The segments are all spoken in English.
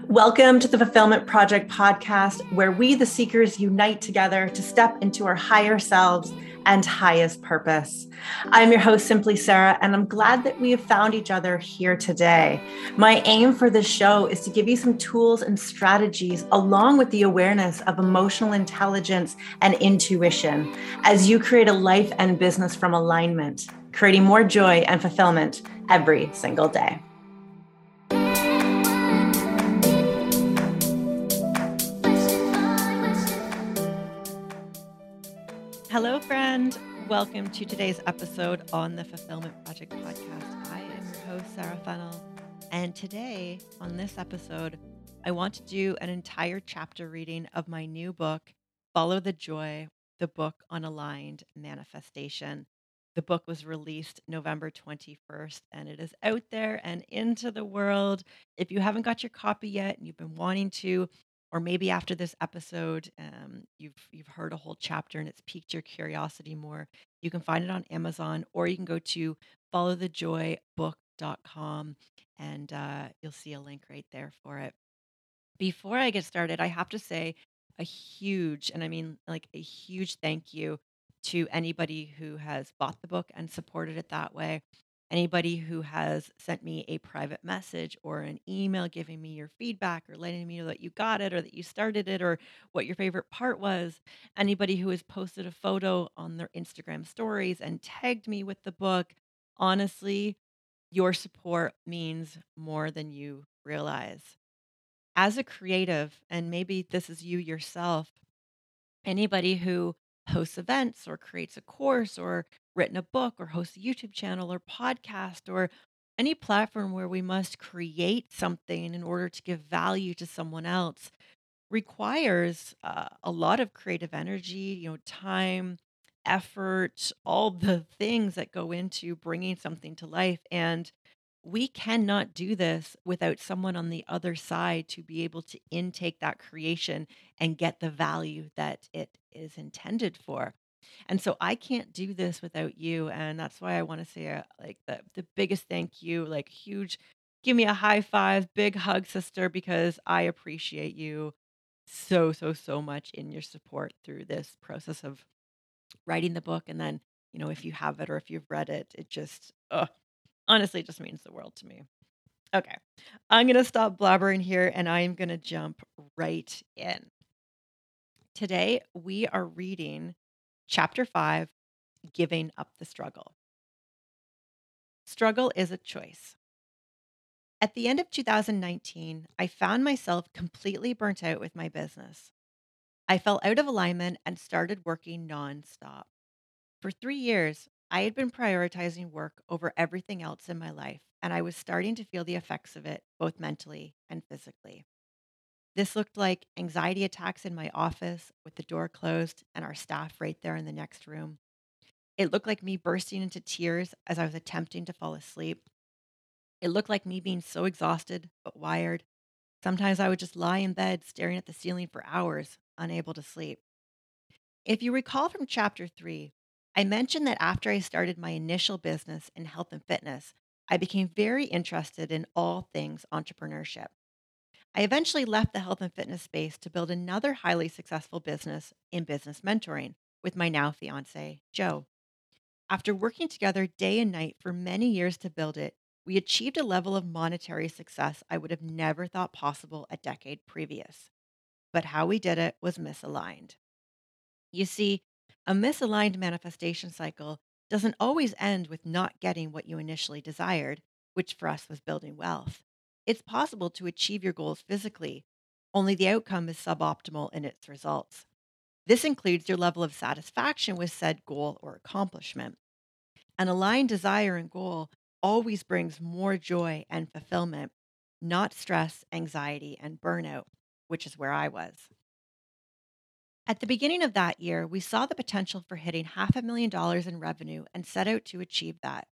Welcome to the Fulfillment Project podcast, where we, the seekers, unite together to step into our higher selves and highest purpose. I'm your host, Simpli Sara, and I'm glad that we have found each other here today. My aim for this show is to give you some tools and strategies, along with the awareness of emotional intelligence and intuition, as you create a life and business from alignment, creating more joy and fulfillment every single day. Welcome to today's episode on the Fulfillment Project podcast. I am your host, Sara Fennell. And today, on this episode, I want to do an entire chapter reading of my new book, Follow the Joy, the book on aligned manifestation. The book was released November 21st and it is out there and into the world. If you haven't got your copy yet and you've been wanting to, or maybe after this episode um, you've you've heard a whole chapter and it's piqued your curiosity more you can find it on amazon or you can go to followthejoybook.com and uh, you'll see a link right there for it. Before i get started i have to say a huge and i mean like a huge thank you to anybody who has bought the book and supported it that way anybody who has sent me a private message or an email giving me your feedback or letting me know that you got it or that you started it or what your favorite part was, anybody who has posted a photo on their Instagram stories and tagged me with the book. Honestly, your support means more than you realize. As a creative, and maybe this is you yourself, anybody who hosts events or creates a course or written a book or hosts a YouTube channel or podcast or any platform where we must create something in order to give value to someone else requires uh, a lot of creative energy, you know, time, effort, all the things that go into bringing something to life. And we cannot do this without someone on the other side to be able to intake that creation and get the value that it is intended for. And so I can't do this without you. And that's why I want to say, uh, like, the, the biggest thank you, like, huge, give me a high five, big hug, sister, because I appreciate you so, so, so much in your support through this process of writing the book. And then, you know, if you have it or if you've read it, it just, honestly, it just means the world to me. Okay. I'm going to stop blabbering here and I'm going to jump right in. Today, we are reading Chapter 5 Giving Up the Struggle. Struggle is a choice. At the end of 2019, I found myself completely burnt out with my business. I fell out of alignment and started working nonstop. For three years, I had been prioritizing work over everything else in my life, and I was starting to feel the effects of it, both mentally and physically. This looked like anxiety attacks in my office with the door closed and our staff right there in the next room. It looked like me bursting into tears as I was attempting to fall asleep. It looked like me being so exhausted but wired. Sometimes I would just lie in bed staring at the ceiling for hours, unable to sleep. If you recall from chapter three, I mentioned that after I started my initial business in health and fitness, I became very interested in all things entrepreneurship. I eventually left the health and fitness space to build another highly successful business in business mentoring with my now fiance, Joe. After working together day and night for many years to build it, we achieved a level of monetary success I would have never thought possible a decade previous. But how we did it was misaligned. You see, a misaligned manifestation cycle doesn't always end with not getting what you initially desired, which for us was building wealth. It's possible to achieve your goals physically, only the outcome is suboptimal in its results. This includes your level of satisfaction with said goal or accomplishment. An aligned desire and goal always brings more joy and fulfillment, not stress, anxiety, and burnout, which is where I was. At the beginning of that year, we saw the potential for hitting half a million dollars in revenue and set out to achieve that.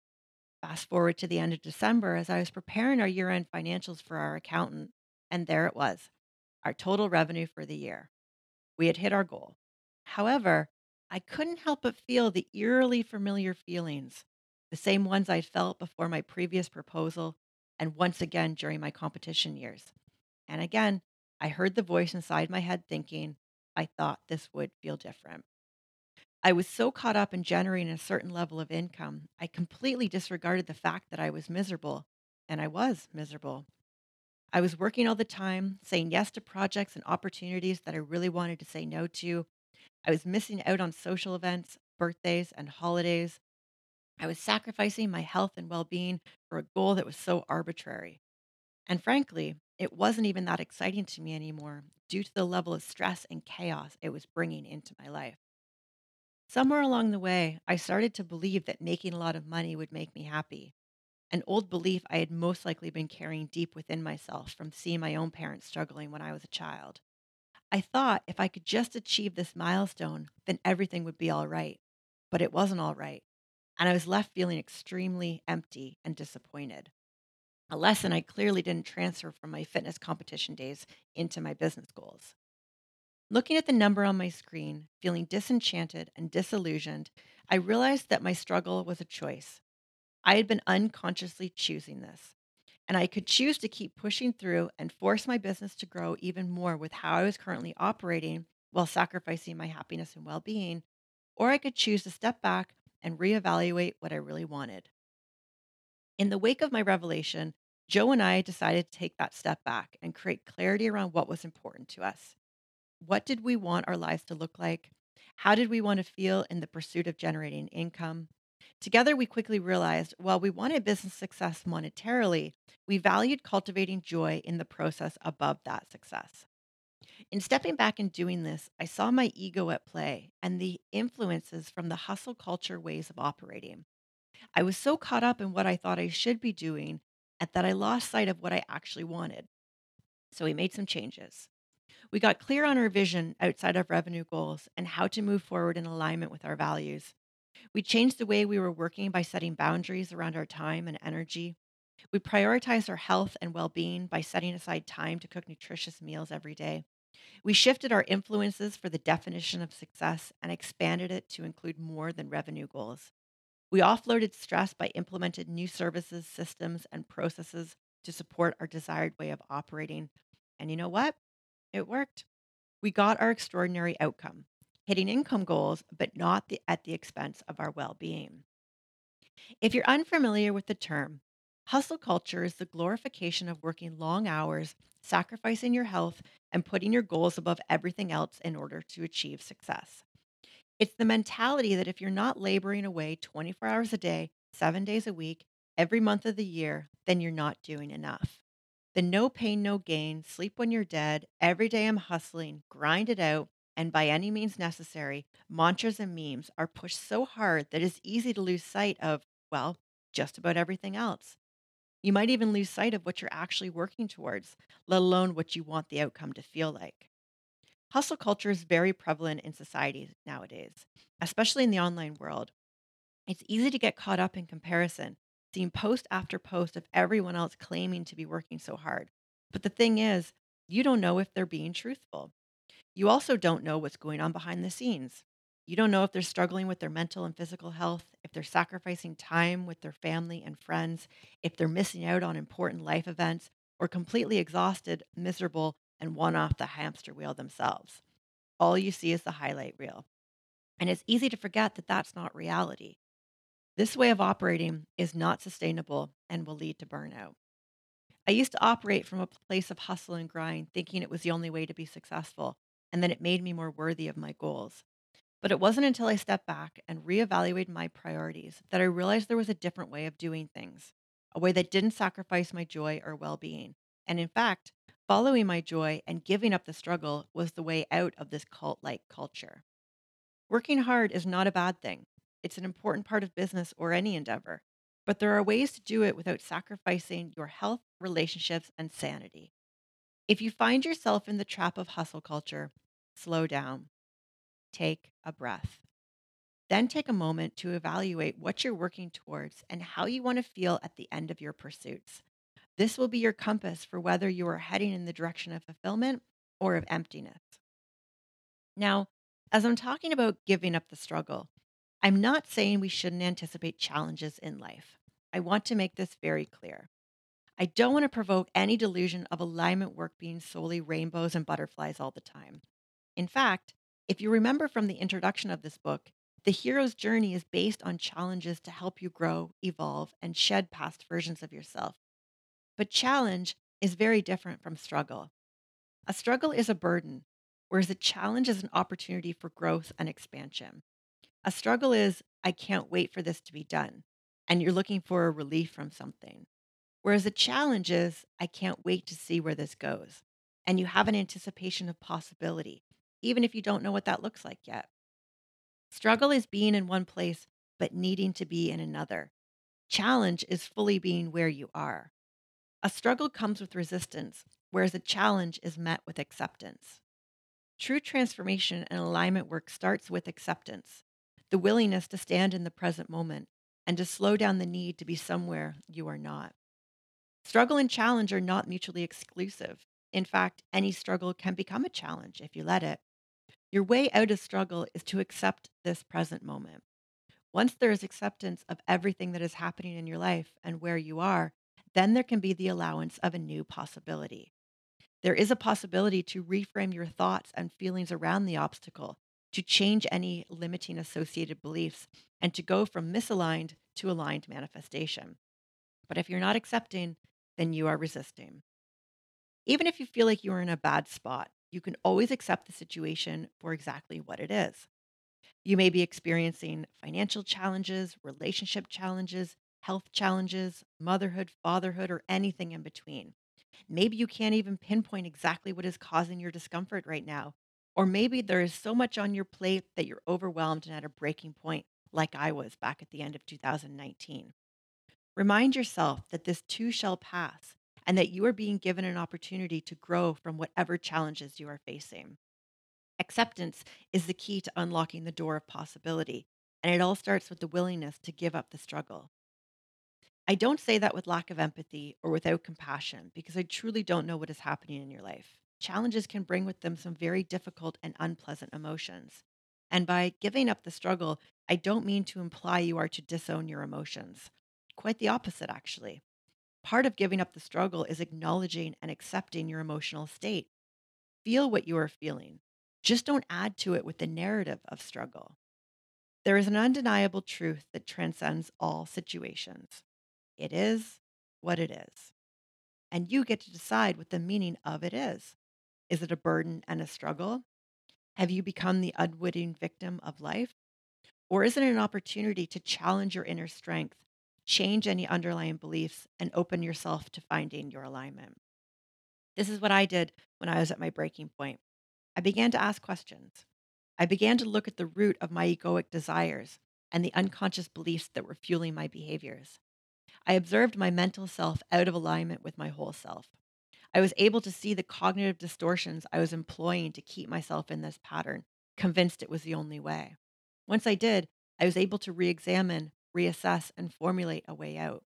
Fast forward to the end of December as I was preparing our year end financials for our accountant, and there it was our total revenue for the year. We had hit our goal. However, I couldn't help but feel the eerily familiar feelings, the same ones I'd felt before my previous proposal and once again during my competition years. And again, I heard the voice inside my head thinking, I thought this would feel different. I was so caught up in generating a certain level of income, I completely disregarded the fact that I was miserable. And I was miserable. I was working all the time, saying yes to projects and opportunities that I really wanted to say no to. I was missing out on social events, birthdays, and holidays. I was sacrificing my health and well being for a goal that was so arbitrary. And frankly, it wasn't even that exciting to me anymore due to the level of stress and chaos it was bringing into my life. Somewhere along the way, I started to believe that making a lot of money would make me happy, an old belief I had most likely been carrying deep within myself from seeing my own parents struggling when I was a child. I thought if I could just achieve this milestone, then everything would be all right. But it wasn't all right. And I was left feeling extremely empty and disappointed. A lesson I clearly didn't transfer from my fitness competition days into my business goals. Looking at the number on my screen, feeling disenchanted and disillusioned, I realized that my struggle was a choice. I had been unconsciously choosing this. And I could choose to keep pushing through and force my business to grow even more with how I was currently operating while sacrificing my happiness and well being. Or I could choose to step back and reevaluate what I really wanted. In the wake of my revelation, Joe and I decided to take that step back and create clarity around what was important to us. What did we want our lives to look like? How did we want to feel in the pursuit of generating income? Together, we quickly realized while we wanted business success monetarily, we valued cultivating joy in the process above that success. In stepping back and doing this, I saw my ego at play and the influences from the hustle culture ways of operating. I was so caught up in what I thought I should be doing at that I lost sight of what I actually wanted. So we made some changes. We got clear on our vision outside of revenue goals and how to move forward in alignment with our values. We changed the way we were working by setting boundaries around our time and energy. We prioritized our health and well being by setting aside time to cook nutritious meals every day. We shifted our influences for the definition of success and expanded it to include more than revenue goals. We offloaded stress by implementing new services, systems, and processes to support our desired way of operating. And you know what? It worked. We got our extraordinary outcome hitting income goals, but not the, at the expense of our well being. If you're unfamiliar with the term, hustle culture is the glorification of working long hours, sacrificing your health, and putting your goals above everything else in order to achieve success. It's the mentality that if you're not laboring away 24 hours a day, seven days a week, every month of the year, then you're not doing enough. The no pain, no gain, sleep when you're dead, every day I'm hustling, grind it out, and by any means necessary, mantras and memes are pushed so hard that it's easy to lose sight of, well, just about everything else. You might even lose sight of what you're actually working towards, let alone what you want the outcome to feel like. Hustle culture is very prevalent in society nowadays, especially in the online world. It's easy to get caught up in comparison, seeing post after post of everyone else claiming to be working so hard. But the thing is, you don't know if they're being truthful. You also don't know what's going on behind the scenes. You don't know if they're struggling with their mental and physical health, if they're sacrificing time with their family and friends, if they're missing out on important life events, or completely exhausted, miserable, and one off the hamster wheel themselves. All you see is the highlight reel. And it's easy to forget that that's not reality. This way of operating is not sustainable and will lead to burnout. I used to operate from a place of hustle and grind, thinking it was the only way to be successful and then it made me more worthy of my goals. But it wasn't until I stepped back and reevaluated my priorities that I realized there was a different way of doing things, a way that didn't sacrifice my joy or well being. And in fact, following my joy and giving up the struggle was the way out of this cult like culture. Working hard is not a bad thing, it's an important part of business or any endeavor. But there are ways to do it without sacrificing your health, relationships, and sanity. If you find yourself in the trap of hustle culture, slow down, take a breath. Then take a moment to evaluate what you're working towards and how you want to feel at the end of your pursuits. This will be your compass for whether you are heading in the direction of fulfillment or of emptiness. Now, as I'm talking about giving up the struggle, I'm not saying we shouldn't anticipate challenges in life. I want to make this very clear. I don't want to provoke any delusion of alignment work being solely rainbows and butterflies all the time. In fact, if you remember from the introduction of this book, the hero's journey is based on challenges to help you grow, evolve, and shed past versions of yourself. But challenge is very different from struggle. A struggle is a burden, whereas a challenge is an opportunity for growth and expansion. A struggle is, I can't wait for this to be done, and you're looking for a relief from something. Whereas a challenge is, I can't wait to see where this goes, and you have an anticipation of possibility, even if you don't know what that looks like yet. Struggle is being in one place, but needing to be in another. Challenge is fully being where you are. A struggle comes with resistance, whereas a challenge is met with acceptance. True transformation and alignment work starts with acceptance, the willingness to stand in the present moment and to slow down the need to be somewhere you are not. Struggle and challenge are not mutually exclusive. In fact, any struggle can become a challenge if you let it. Your way out of struggle is to accept this present moment. Once there is acceptance of everything that is happening in your life and where you are, then there can be the allowance of a new possibility. There is a possibility to reframe your thoughts and feelings around the obstacle, to change any limiting associated beliefs, and to go from misaligned to aligned manifestation. But if you're not accepting, then you are resisting. Even if you feel like you are in a bad spot, you can always accept the situation for exactly what it is. You may be experiencing financial challenges, relationship challenges, health challenges, motherhood, fatherhood, or anything in between. Maybe you can't even pinpoint exactly what is causing your discomfort right now. Or maybe there is so much on your plate that you're overwhelmed and at a breaking point, like I was back at the end of 2019. Remind yourself that this too shall pass and that you are being given an opportunity to grow from whatever challenges you are facing. Acceptance is the key to unlocking the door of possibility, and it all starts with the willingness to give up the struggle. I don't say that with lack of empathy or without compassion because I truly don't know what is happening in your life. Challenges can bring with them some very difficult and unpleasant emotions. And by giving up the struggle, I don't mean to imply you are to disown your emotions. Quite the opposite, actually. Part of giving up the struggle is acknowledging and accepting your emotional state. Feel what you are feeling. Just don't add to it with the narrative of struggle. There is an undeniable truth that transcends all situations. It is what it is. And you get to decide what the meaning of it is. Is it a burden and a struggle? Have you become the unwitting victim of life? Or is it an opportunity to challenge your inner strength, change any underlying beliefs, and open yourself to finding your alignment? This is what I did when I was at my breaking point. I began to ask questions. I began to look at the root of my egoic desires and the unconscious beliefs that were fueling my behaviors. I observed my mental self out of alignment with my whole self. I was able to see the cognitive distortions I was employing to keep myself in this pattern, convinced it was the only way. Once I did, I was able to re examine, reassess, and formulate a way out.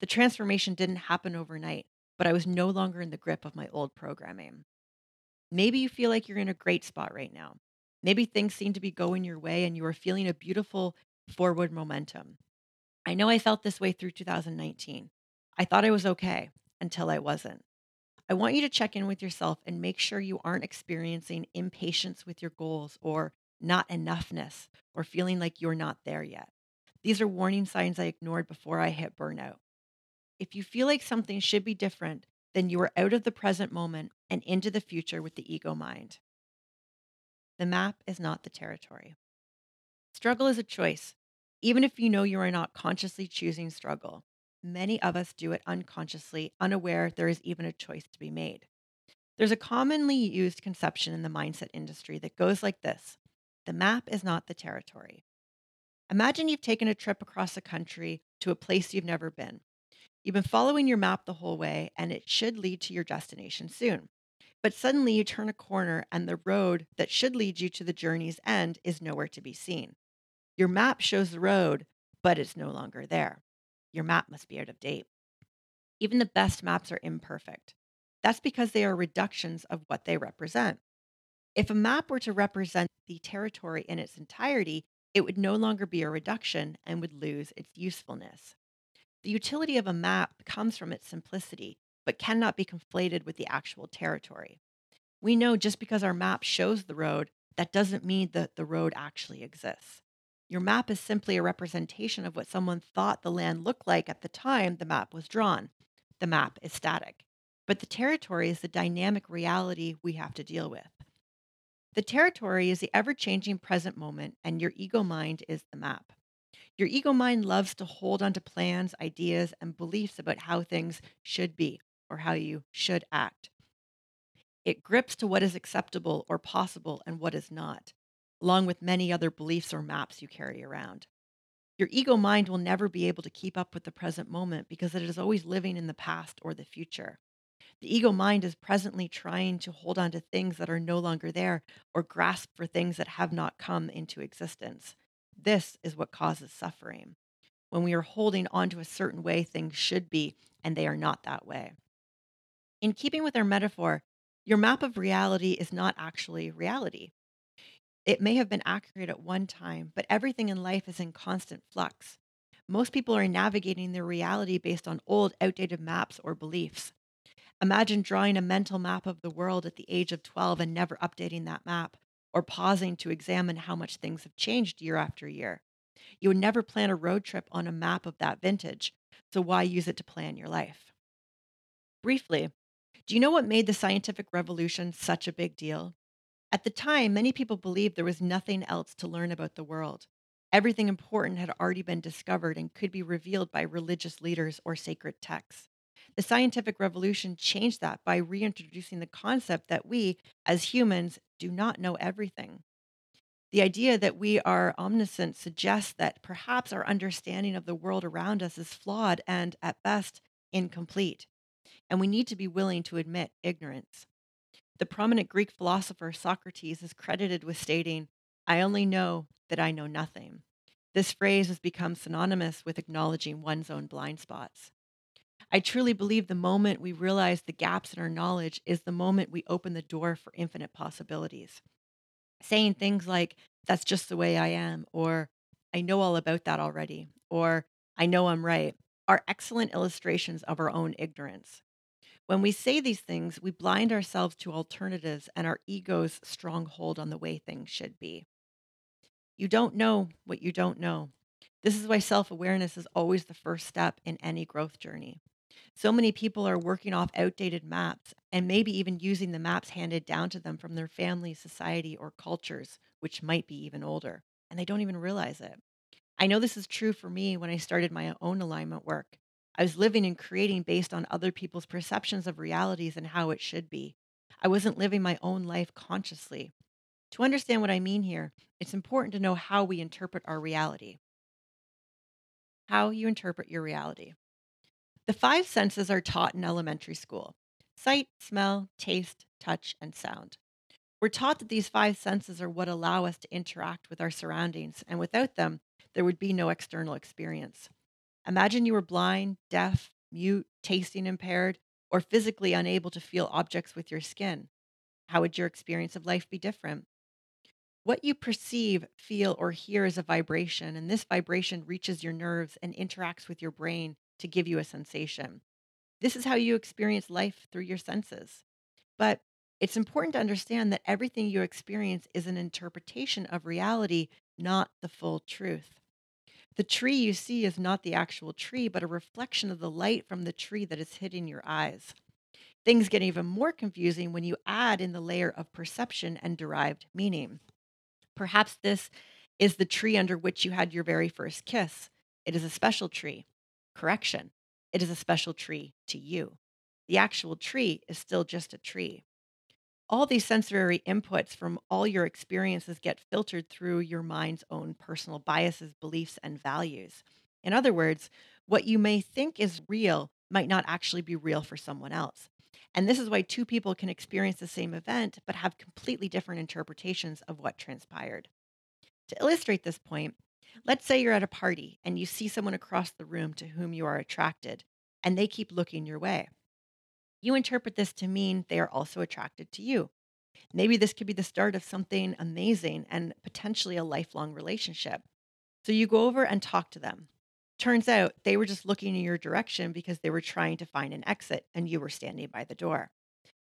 The transformation didn't happen overnight, but I was no longer in the grip of my old programming. Maybe you feel like you're in a great spot right now. Maybe things seem to be going your way and you are feeling a beautiful forward momentum. I know I felt this way through 2019. I thought I was okay until I wasn't. I want you to check in with yourself and make sure you aren't experiencing impatience with your goals or not enoughness or feeling like you're not there yet. These are warning signs I ignored before I hit burnout. If you feel like something should be different, then you are out of the present moment and into the future with the ego mind. The map is not the territory. Struggle is a choice, even if you know you are not consciously choosing struggle. Many of us do it unconsciously, unaware there is even a choice to be made. There's a commonly used conception in the mindset industry that goes like this The map is not the territory. Imagine you've taken a trip across the country to a place you've never been. You've been following your map the whole way, and it should lead to your destination soon. But suddenly you turn a corner, and the road that should lead you to the journey's end is nowhere to be seen. Your map shows the road, but it's no longer there. Your map must be out of date. Even the best maps are imperfect. That's because they are reductions of what they represent. If a map were to represent the territory in its entirety, it would no longer be a reduction and would lose its usefulness. The utility of a map comes from its simplicity, but cannot be conflated with the actual territory. We know just because our map shows the road, that doesn't mean that the road actually exists. Your map is simply a representation of what someone thought the land looked like at the time the map was drawn. The map is static, but the territory is the dynamic reality we have to deal with. The territory is the ever changing present moment, and your ego mind is the map. Your ego mind loves to hold onto plans, ideas, and beliefs about how things should be or how you should act. It grips to what is acceptable or possible and what is not, along with many other beliefs or maps you carry around. Your ego mind will never be able to keep up with the present moment because it is always living in the past or the future. The ego mind is presently trying to hold on to things that are no longer there or grasp for things that have not come into existence. This is what causes suffering. When we are holding on to a certain way things should be and they are not that way. In keeping with our metaphor, your map of reality is not actually reality. It may have been accurate at one time, but everything in life is in constant flux. Most people are navigating their reality based on old, outdated maps or beliefs. Imagine drawing a mental map of the world at the age of 12 and never updating that map, or pausing to examine how much things have changed year after year. You would never plan a road trip on a map of that vintage, so why use it to plan your life? Briefly, do you know what made the scientific revolution such a big deal? At the time, many people believed there was nothing else to learn about the world. Everything important had already been discovered and could be revealed by religious leaders or sacred texts. The scientific revolution changed that by reintroducing the concept that we, as humans, do not know everything. The idea that we are omniscient suggests that perhaps our understanding of the world around us is flawed and, at best, incomplete. And we need to be willing to admit ignorance. The prominent Greek philosopher Socrates is credited with stating, I only know that I know nothing. This phrase has become synonymous with acknowledging one's own blind spots. I truly believe the moment we realize the gaps in our knowledge is the moment we open the door for infinite possibilities. Saying things like, that's just the way I am, or I know all about that already, or I know I'm right, are excellent illustrations of our own ignorance. When we say these things, we blind ourselves to alternatives and our ego's stronghold on the way things should be. You don't know what you don't know. This is why self awareness is always the first step in any growth journey. So many people are working off outdated maps and maybe even using the maps handed down to them from their family, society, or cultures, which might be even older, and they don't even realize it. I know this is true for me when I started my own alignment work. I was living and creating based on other people's perceptions of realities and how it should be. I wasn't living my own life consciously. To understand what I mean here, it's important to know how we interpret our reality. How you interpret your reality. The five senses are taught in elementary school sight, smell, taste, touch, and sound. We're taught that these five senses are what allow us to interact with our surroundings, and without them, there would be no external experience. Imagine you were blind, deaf, mute, tasting impaired, or physically unable to feel objects with your skin. How would your experience of life be different? What you perceive, feel, or hear is a vibration, and this vibration reaches your nerves and interacts with your brain to give you a sensation. This is how you experience life through your senses. But it's important to understand that everything you experience is an interpretation of reality, not the full truth. The tree you see is not the actual tree, but a reflection of the light from the tree that is hitting your eyes. Things get even more confusing when you add in the layer of perception and derived meaning. Perhaps this is the tree under which you had your very first kiss. It is a special tree. Correction. It is a special tree to you. The actual tree is still just a tree all these sensory inputs from all your experiences get filtered through your mind's own personal biases, beliefs, and values. In other words, what you may think is real might not actually be real for someone else. And this is why two people can experience the same event but have completely different interpretations of what transpired. To illustrate this point, let's say you're at a party and you see someone across the room to whom you are attracted, and they keep looking your way. You interpret this to mean they are also attracted to you. Maybe this could be the start of something amazing and potentially a lifelong relationship. So you go over and talk to them. Turns out they were just looking in your direction because they were trying to find an exit and you were standing by the door.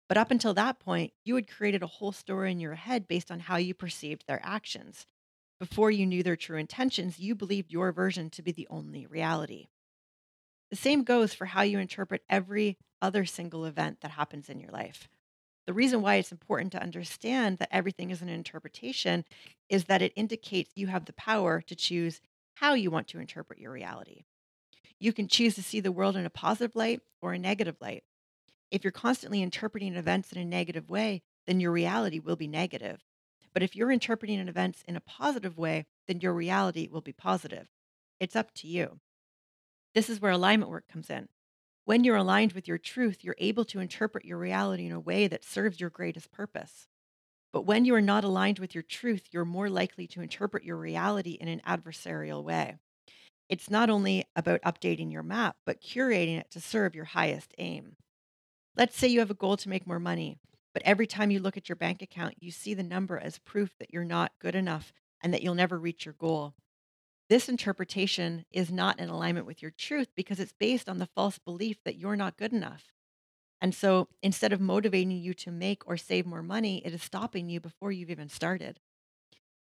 But up until that point, you had created a whole story in your head based on how you perceived their actions. Before you knew their true intentions, you believed your version to be the only reality. The same goes for how you interpret every other single event that happens in your life. The reason why it's important to understand that everything is an interpretation is that it indicates you have the power to choose how you want to interpret your reality. You can choose to see the world in a positive light or a negative light. If you're constantly interpreting events in a negative way, then your reality will be negative. But if you're interpreting events in a positive way, then your reality will be positive. It's up to you. This is where alignment work comes in. When you're aligned with your truth, you're able to interpret your reality in a way that serves your greatest purpose. But when you are not aligned with your truth, you're more likely to interpret your reality in an adversarial way. It's not only about updating your map, but curating it to serve your highest aim. Let's say you have a goal to make more money, but every time you look at your bank account, you see the number as proof that you're not good enough and that you'll never reach your goal. This interpretation is not in alignment with your truth because it's based on the false belief that you're not good enough. And so instead of motivating you to make or save more money, it is stopping you before you've even started.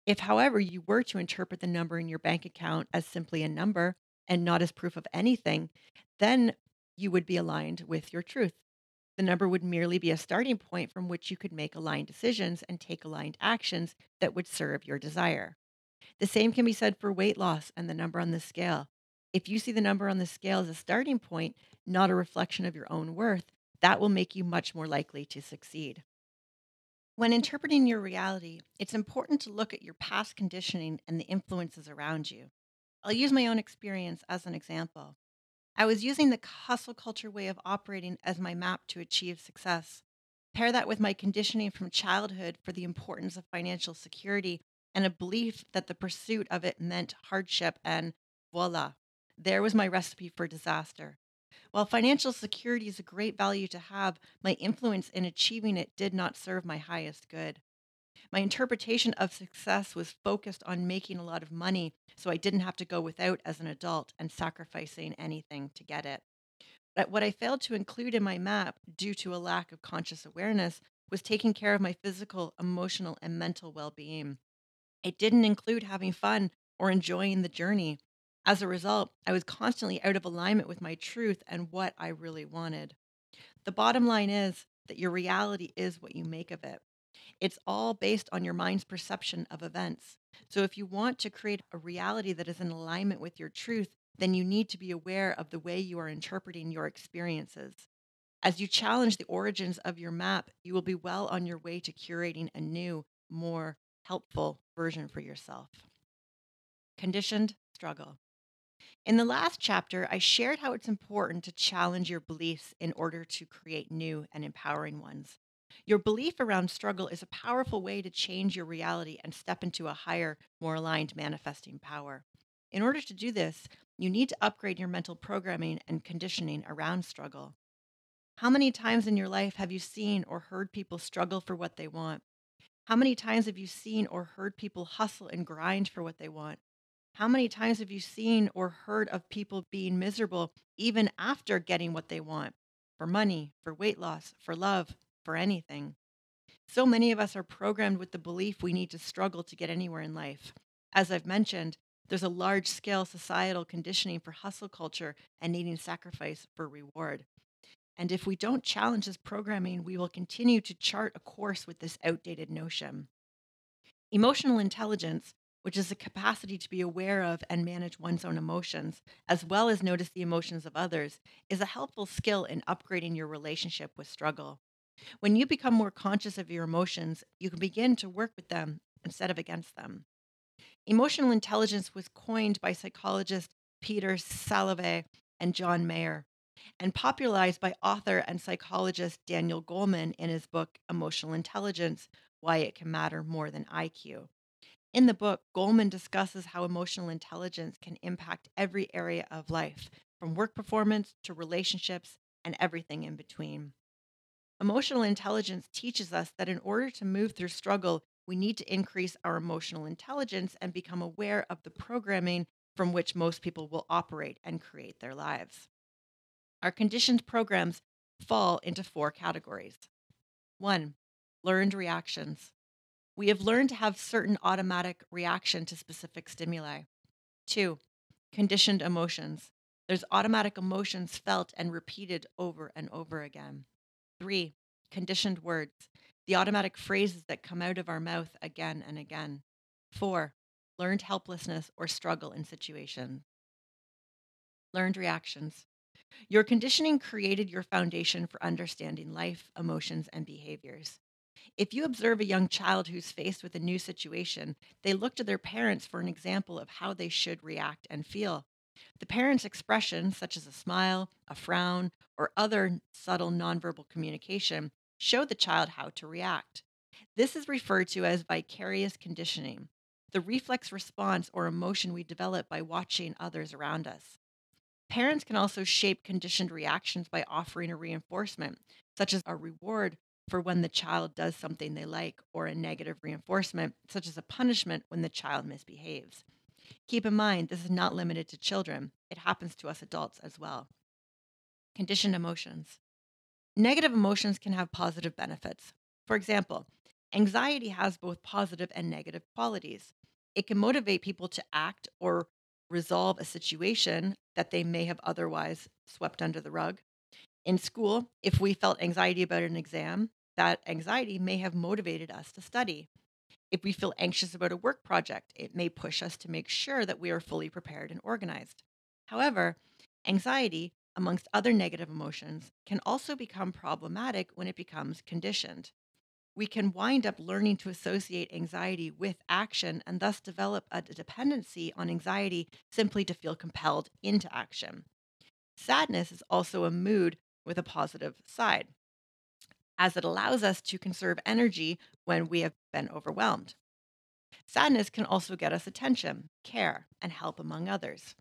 If, however, you were to interpret the number in your bank account as simply a number and not as proof of anything, then you would be aligned with your truth. The number would merely be a starting point from which you could make aligned decisions and take aligned actions that would serve your desire. The same can be said for weight loss and the number on the scale. If you see the number on the scale as a starting point, not a reflection of your own worth, that will make you much more likely to succeed. When interpreting your reality, it's important to look at your past conditioning and the influences around you. I'll use my own experience as an example. I was using the hustle culture way of operating as my map to achieve success. Pair that with my conditioning from childhood for the importance of financial security and a belief that the pursuit of it meant hardship, and voila, there was my recipe for disaster. While financial security is a great value to have, my influence in achieving it did not serve my highest good. My interpretation of success was focused on making a lot of money so I didn't have to go without as an adult and sacrificing anything to get it. But what I failed to include in my map due to a lack of conscious awareness was taking care of my physical, emotional, and mental well being. It didn't include having fun or enjoying the journey. As a result, I was constantly out of alignment with my truth and what I really wanted. The bottom line is that your reality is what you make of it. It's all based on your mind's perception of events. So, if you want to create a reality that is in alignment with your truth, then you need to be aware of the way you are interpreting your experiences. As you challenge the origins of your map, you will be well on your way to curating a new, more helpful version for yourself. Conditioned struggle. In the last chapter, I shared how it's important to challenge your beliefs in order to create new and empowering ones. Your belief around struggle is a powerful way to change your reality and step into a higher, more aligned manifesting power. In order to do this, you need to upgrade your mental programming and conditioning around struggle. How many times in your life have you seen or heard people struggle for what they want? How many times have you seen or heard people hustle and grind for what they want? How many times have you seen or heard of people being miserable even after getting what they want for money, for weight loss, for love, for anything? So many of us are programmed with the belief we need to struggle to get anywhere in life. As I've mentioned, there's a large scale societal conditioning for hustle culture and needing sacrifice for reward. And if we don't challenge this programming, we will continue to chart a course with this outdated notion. Emotional intelligence, which is the capacity to be aware of and manage one's own emotions, as well as notice the emotions of others, is a helpful skill in upgrading your relationship with struggle. When you become more conscious of your emotions, you can begin to work with them instead of against them. Emotional intelligence was coined by psychologists Peter Salovey and John Mayer and popularized by author and psychologist Daniel Goleman in his book Emotional Intelligence Why It Can Matter More Than IQ. In the book, Goleman discusses how emotional intelligence can impact every area of life, from work performance to relationships and everything in between. Emotional intelligence teaches us that in order to move through struggle, we need to increase our emotional intelligence and become aware of the programming from which most people will operate and create their lives. Our conditioned programs fall into four categories. One, learned reactions. We have learned to have certain automatic reaction to specific stimuli. Two, conditioned emotions. There's automatic emotions felt and repeated over and over again. Three, conditioned words, the automatic phrases that come out of our mouth again and again. Four, learned helplessness or struggle in situations. Learned reactions. Your conditioning created your foundation for understanding life, emotions, and behaviors. If you observe a young child who's faced with a new situation, they look to their parents for an example of how they should react and feel. The parent's expression, such as a smile, a frown, or other subtle nonverbal communication, show the child how to react. This is referred to as vicarious conditioning, the reflex response or emotion we develop by watching others around us. Parents can also shape conditioned reactions by offering a reinforcement, such as a reward for when the child does something they like, or a negative reinforcement, such as a punishment when the child misbehaves. Keep in mind, this is not limited to children, it happens to us adults as well. Conditioned emotions. Negative emotions can have positive benefits. For example, anxiety has both positive and negative qualities. It can motivate people to act or resolve a situation that they may have otherwise swept under the rug. In school, if we felt anxiety about an exam, that anxiety may have motivated us to study. If we feel anxious about a work project, it may push us to make sure that we are fully prepared and organized. However, anxiety, amongst other negative emotions, can also become problematic when it becomes conditioned. We can wind up learning to associate anxiety with action and thus develop a dependency on anxiety simply to feel compelled into action. Sadness is also a mood with a positive side, as it allows us to conserve energy when we have been overwhelmed. Sadness can also get us attention, care, and help among others.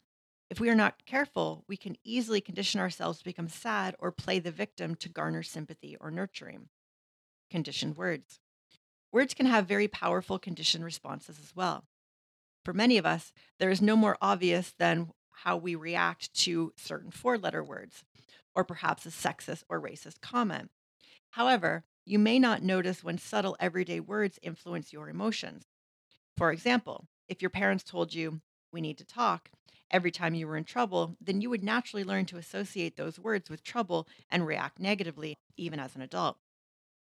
If we are not careful, we can easily condition ourselves to become sad or play the victim to garner sympathy or nurturing. Conditioned words. Words can have very powerful conditioned responses as well. For many of us, there is no more obvious than how we react to certain four letter words, or perhaps a sexist or racist comment. However, you may not notice when subtle everyday words influence your emotions. For example, if your parents told you, we need to talk, every time you were in trouble, then you would naturally learn to associate those words with trouble and react negatively, even as an adult.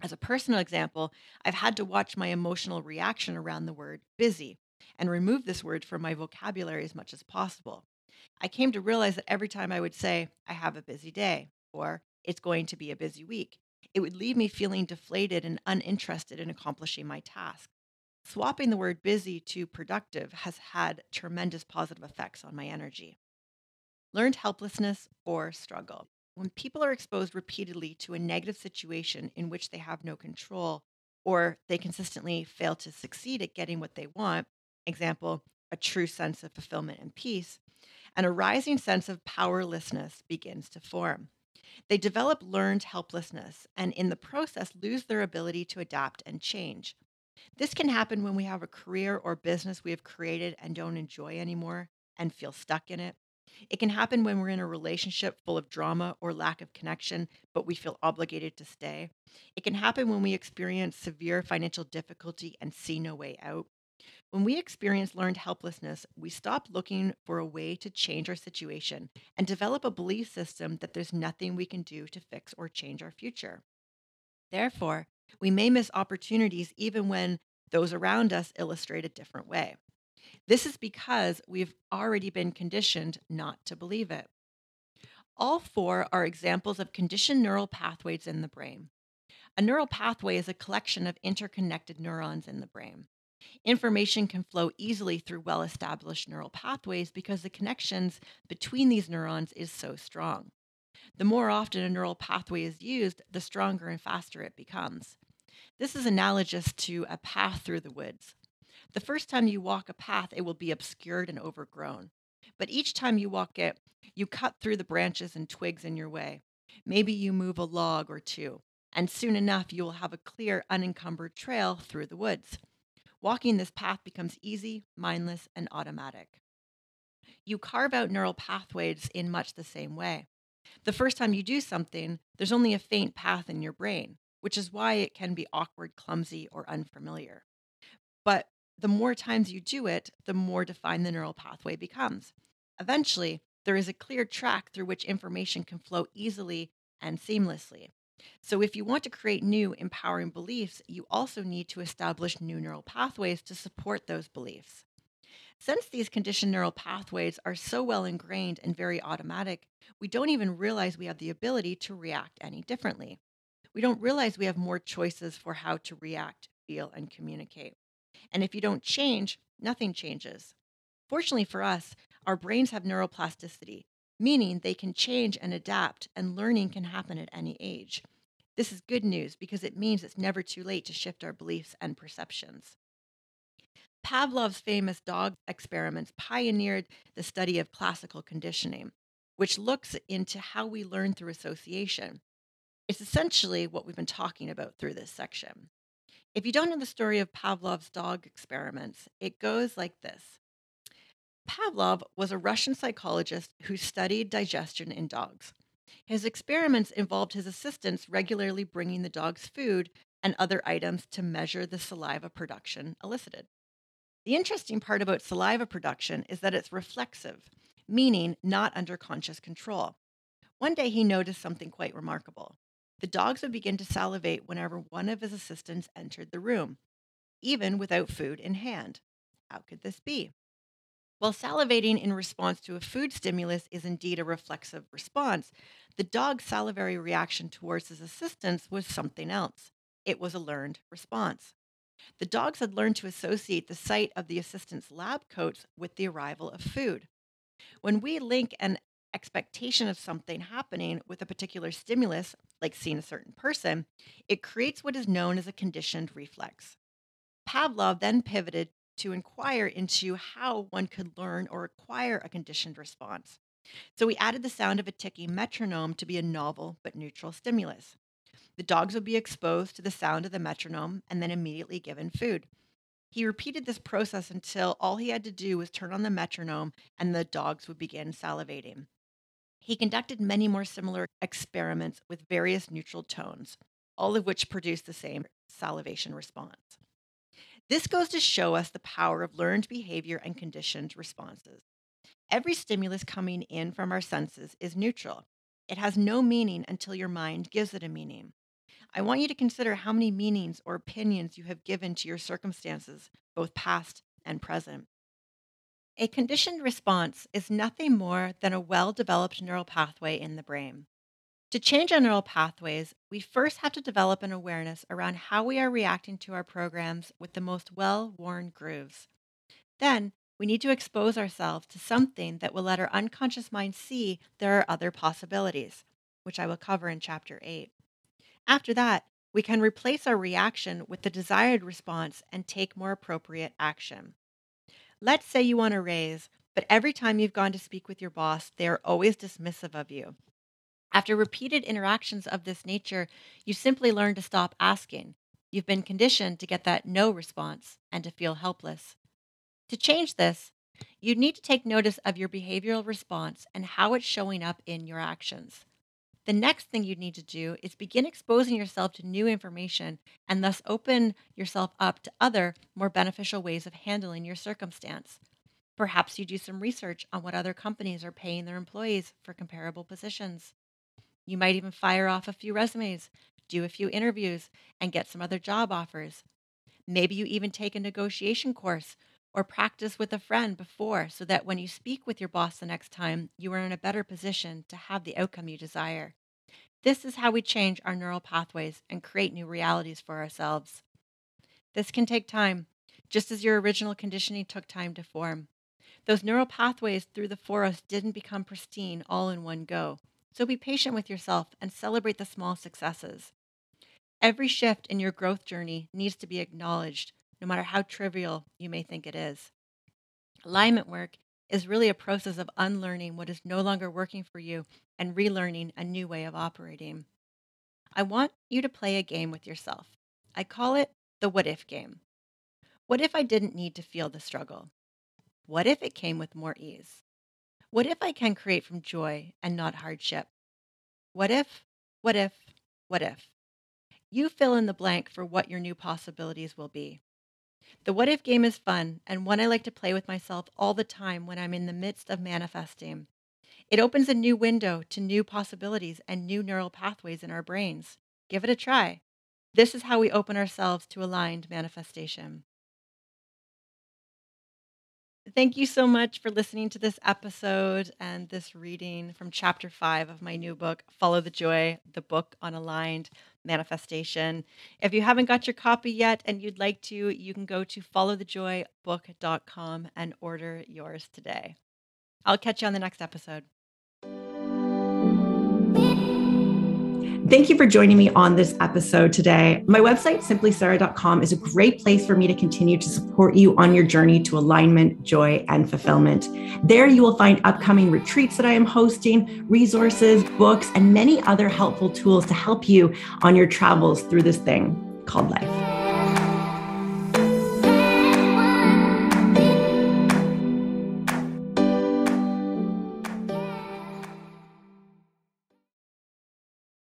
As a personal example, I've had to watch my emotional reaction around the word busy and remove this word from my vocabulary as much as possible. I came to realize that every time I would say, I have a busy day, or it's going to be a busy week, it would leave me feeling deflated and uninterested in accomplishing my task. Swapping the word busy to productive has had tremendous positive effects on my energy. Learned helplessness or struggle. When people are exposed repeatedly to a negative situation in which they have no control or they consistently fail to succeed at getting what they want, example, a true sense of fulfillment and peace, and a rising sense of powerlessness begins to form. They develop learned helplessness and, in the process, lose their ability to adapt and change. This can happen when we have a career or business we have created and don't enjoy anymore and feel stuck in it. It can happen when we're in a relationship full of drama or lack of connection, but we feel obligated to stay. It can happen when we experience severe financial difficulty and see no way out. When we experience learned helplessness, we stop looking for a way to change our situation and develop a belief system that there's nothing we can do to fix or change our future. Therefore, we may miss opportunities even when those around us illustrate a different way. This is because we've already been conditioned not to believe it. All four are examples of conditioned neural pathways in the brain. A neural pathway is a collection of interconnected neurons in the brain. Information can flow easily through well established neural pathways because the connections between these neurons is so strong. The more often a neural pathway is used, the stronger and faster it becomes. This is analogous to a path through the woods. The first time you walk a path, it will be obscured and overgrown. But each time you walk it, you cut through the branches and twigs in your way. Maybe you move a log or two, and soon enough you will have a clear, unencumbered trail through the woods. Walking this path becomes easy, mindless, and automatic. you carve out neural pathways in much the same way. The first time you do something, there's only a faint path in your brain, which is why it can be awkward, clumsy, or unfamiliar. But the more times you do it, the more defined the neural pathway becomes. Eventually, there is a clear track through which information can flow easily and seamlessly. So, if you want to create new empowering beliefs, you also need to establish new neural pathways to support those beliefs. Since these conditioned neural pathways are so well ingrained and very automatic, we don't even realize we have the ability to react any differently. We don't realize we have more choices for how to react, feel, and communicate. And if you don't change, nothing changes. Fortunately for us, our brains have neuroplasticity, meaning they can change and adapt, and learning can happen at any age. This is good news because it means it's never too late to shift our beliefs and perceptions. Pavlov's famous dog experiments pioneered the study of classical conditioning, which looks into how we learn through association. It's essentially what we've been talking about through this section. If you don't know the story of Pavlov's dog experiments, it goes like this Pavlov was a Russian psychologist who studied digestion in dogs. His experiments involved his assistants regularly bringing the dog's food and other items to measure the saliva production elicited. The interesting part about saliva production is that it's reflexive, meaning not under conscious control. One day he noticed something quite remarkable. The dogs would begin to salivate whenever one of his assistants entered the room, even without food in hand. How could this be? While salivating in response to a food stimulus is indeed a reflexive response, the dog's salivary reaction towards his assistants was something else. It was a learned response. The dogs had learned to associate the sight of the assistant's lab coats with the arrival of food. When we link an expectation of something happening with a particular stimulus, like seeing a certain person, it creates what is known as a conditioned reflex. Pavlov then pivoted to inquire into how one could learn or acquire a conditioned response. So he added the sound of a ticking metronome to be a novel but neutral stimulus. The dogs would be exposed to the sound of the metronome and then immediately given food. He repeated this process until all he had to do was turn on the metronome and the dogs would begin salivating. He conducted many more similar experiments with various neutral tones, all of which produced the same salivation response. This goes to show us the power of learned behavior and conditioned responses. Every stimulus coming in from our senses is neutral. It has no meaning until your mind gives it a meaning. I want you to consider how many meanings or opinions you have given to your circumstances, both past and present. A conditioned response is nothing more than a well developed neural pathway in the brain. To change our neural pathways, we first have to develop an awareness around how we are reacting to our programs with the most well worn grooves. Then, we need to expose ourselves to something that will let our unconscious mind see there are other possibilities, which I will cover in Chapter 8. After that, we can replace our reaction with the desired response and take more appropriate action. Let's say you want a raise, but every time you've gone to speak with your boss, they are always dismissive of you. After repeated interactions of this nature, you simply learn to stop asking. You've been conditioned to get that no response and to feel helpless. To change this, you need to take notice of your behavioral response and how it's showing up in your actions. The next thing you'd need to do is begin exposing yourself to new information and thus open yourself up to other, more beneficial ways of handling your circumstance. Perhaps you do some research on what other companies are paying their employees for comparable positions. You might even fire off a few resumes, do a few interviews, and get some other job offers. Maybe you even take a negotiation course or practice with a friend before so that when you speak with your boss the next time, you are in a better position to have the outcome you desire. This is how we change our neural pathways and create new realities for ourselves. This can take time, just as your original conditioning took time to form. Those neural pathways through the forest didn't become pristine all in one go. So be patient with yourself and celebrate the small successes. Every shift in your growth journey needs to be acknowledged no matter how trivial you may think it is. Alignment work is really a process of unlearning what is no longer working for you and relearning a new way of operating. I want you to play a game with yourself. I call it the what if game. What if I didn't need to feel the struggle? What if it came with more ease? What if I can create from joy and not hardship? What if, what if, what if? You fill in the blank for what your new possibilities will be. The what if game is fun and one I like to play with myself all the time when I'm in the midst of manifesting. It opens a new window to new possibilities and new neural pathways in our brains. Give it a try. This is how we open ourselves to aligned manifestation. Thank you so much for listening to this episode and this reading from chapter five of my new book, Follow the Joy, the book on aligned manifestation. If you haven't got your copy yet and you'd like to, you can go to followthejoybook.com and order yours today. I'll catch you on the next episode. Thank you for joining me on this episode today. My website, simplisara.com, is a great place for me to continue to support you on your journey to alignment, joy, and fulfillment. There you will find upcoming retreats that I am hosting, resources, books, and many other helpful tools to help you on your travels through this thing called life.